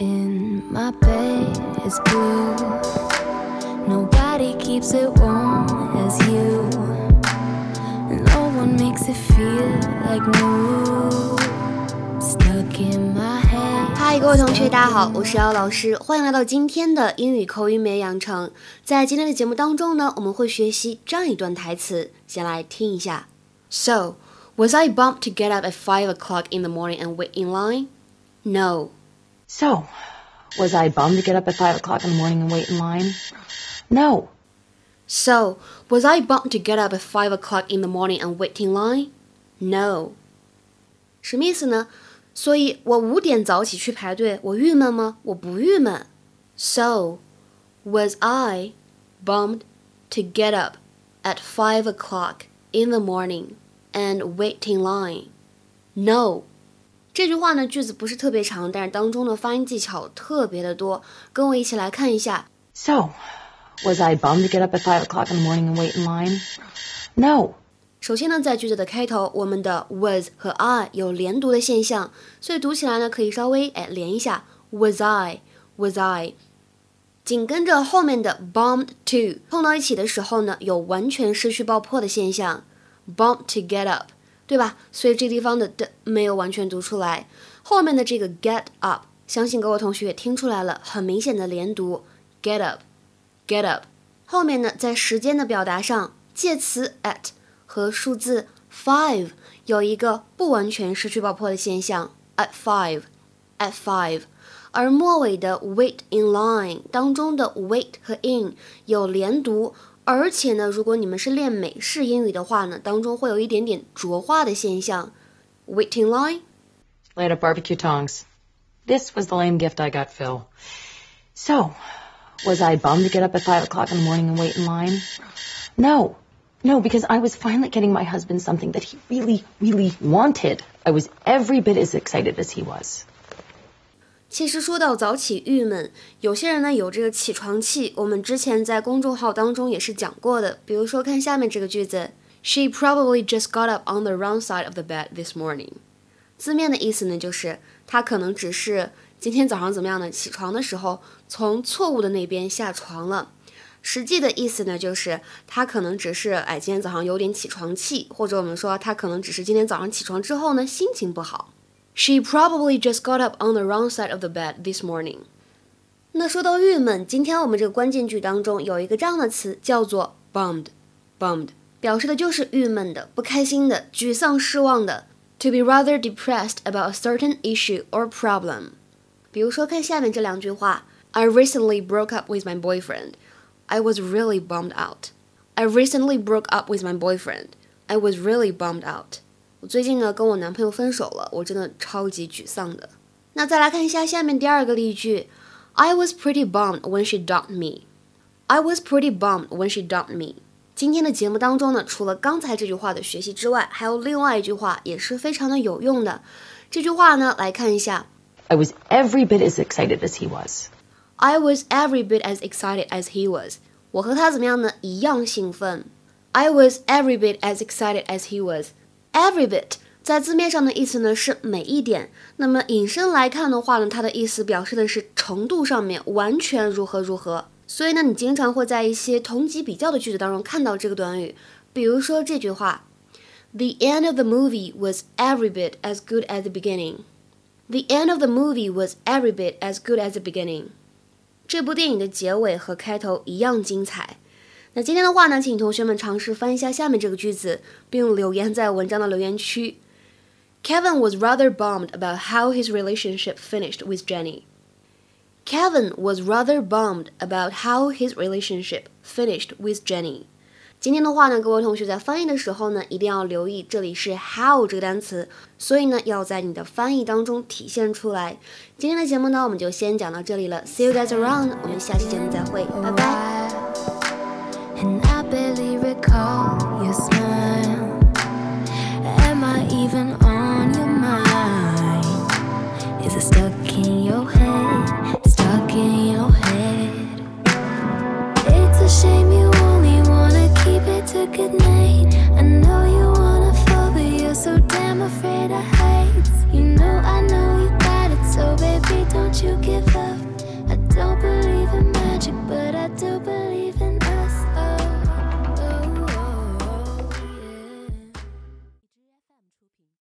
in my bed is blue. Nobody keeps it warm as you. No one makes it feel like new. Stuck in my head. 嗨，各位同学，大家好，我是姚老师，欢迎来到今天的英语口语美养成。在今天的节目当中呢，我们会学习这样一段台词，先来听一下。So, was I bumped to get up at five o'clock in the morning and wait in line? No. So, was I bummed to get up at five o'clock in the morning and wait in line? No. So, was I bumped to get up at five o'clock in the morning and wait in line? No. 什么意思呢？所以我五点早起去排队，我郁闷吗？我不郁闷。So, was I bummed to get up at five o'clock in the morning and wait in line? No. 这句话呢，句子不是特别长，但是当中的发音技巧特别的多。跟我一起来看一下。So, was I bummed to get up at five o'clock in the morning and wait in line? No. 首先呢，在句子的开头，我们的 was 和 I 有连读的现象，所以读起来呢，可以稍微哎连一下 was I was I。紧跟着后面的 bummed to 碰到一起的时候呢，有完全失去爆破的现象，bump to get up，对吧？所以这地方的的没有完全读出来，后面的这个 get up，相信各位同学也听出来了，很明显的连读 get up get up。后面呢，在时间的表达上，介词 at 和数字 five 有一个不完全失去爆破的现象，at five at five，而末尾的 wait in line 当中的 wait 和 in 有连读，而且呢，如果你们是练美式英语的话呢，当中会有一点点浊化的现象，wait in line。 Light up barbecue tongs. This was the lame gift I got Phil. So, was I bummed to get up at five o'clock in the morning and wait in line? No. No, because I was finally getting my husband something that he really, really wanted. I was every bit as excited as he was. 其实说到早起郁闷，有些人呢有这个起床气，我们之前在公众号当中也是讲过的。比如说看下面这个句子，She probably just got up on the wrong side of the bed this morning。字面的意思呢就是她可能只是今天早上怎么样呢？起床的时候从错误的那边下床了。实际的意思呢就是她可能只是哎今天早上有点起床气，或者我们说她可能只是今天早上起床之后呢心情不好。She probably just got up on the wrong side of the bed this morning。那说到郁闷，今天我们这个关键句当中有一个这样的词叫做 bummed。bummed 表示的就是郁闷的、不开心的、沮丧、失望的。To be rather depressed about a certain issue or problem。比如说，看下面这两句话：I recently broke up with my boyfriend. I was really bummed out. I recently broke up with my boyfriend. I was really bummed out. 我最近呢跟我男朋友分手了，我真的超级沮丧的。那再来看一下下面第二个例句，I was pretty bummed when she dumped me. I was pretty bummed when she dumped me. 今天的节目当中呢，除了刚才这句话的学习之外，还有另外一句话也是非常的有用的。这句话呢，来看一下 I was every bit as excited as he was. I was every bit as excited as he was. 我和他怎么样呢？一样兴奋。I was every bit as excited as he was. Every bit 在字面上的意思呢是每一点，那么引申来看的话呢，它的意思表示的是程度上面完全如何如何。所以呢，你经常会在一些同级比较的句子当中看到这个短语，比如说这句话：The end of the movie was every bit as good as the beginning. The end of the movie was every bit as good as the beginning. 这部电影的结尾和开头一样精彩。那今天的话呢，请同学们尝试翻一下下面这个句子，并留言在文章的留言区。Kevin was rather bummed about how his relationship finished with Jenny. Kevin was rather bummed about how his relationship finished with Jenny. 今天的话呢，各位同学在翻译的时候呢，一定要留意这里是 how 这个单词，所以呢，要在你的翻译当中体现出来。今天的节目呢，我们就先讲到这里了，See you guys around，我们下期节目再会，拜拜。And I barely recall your smile. Am I even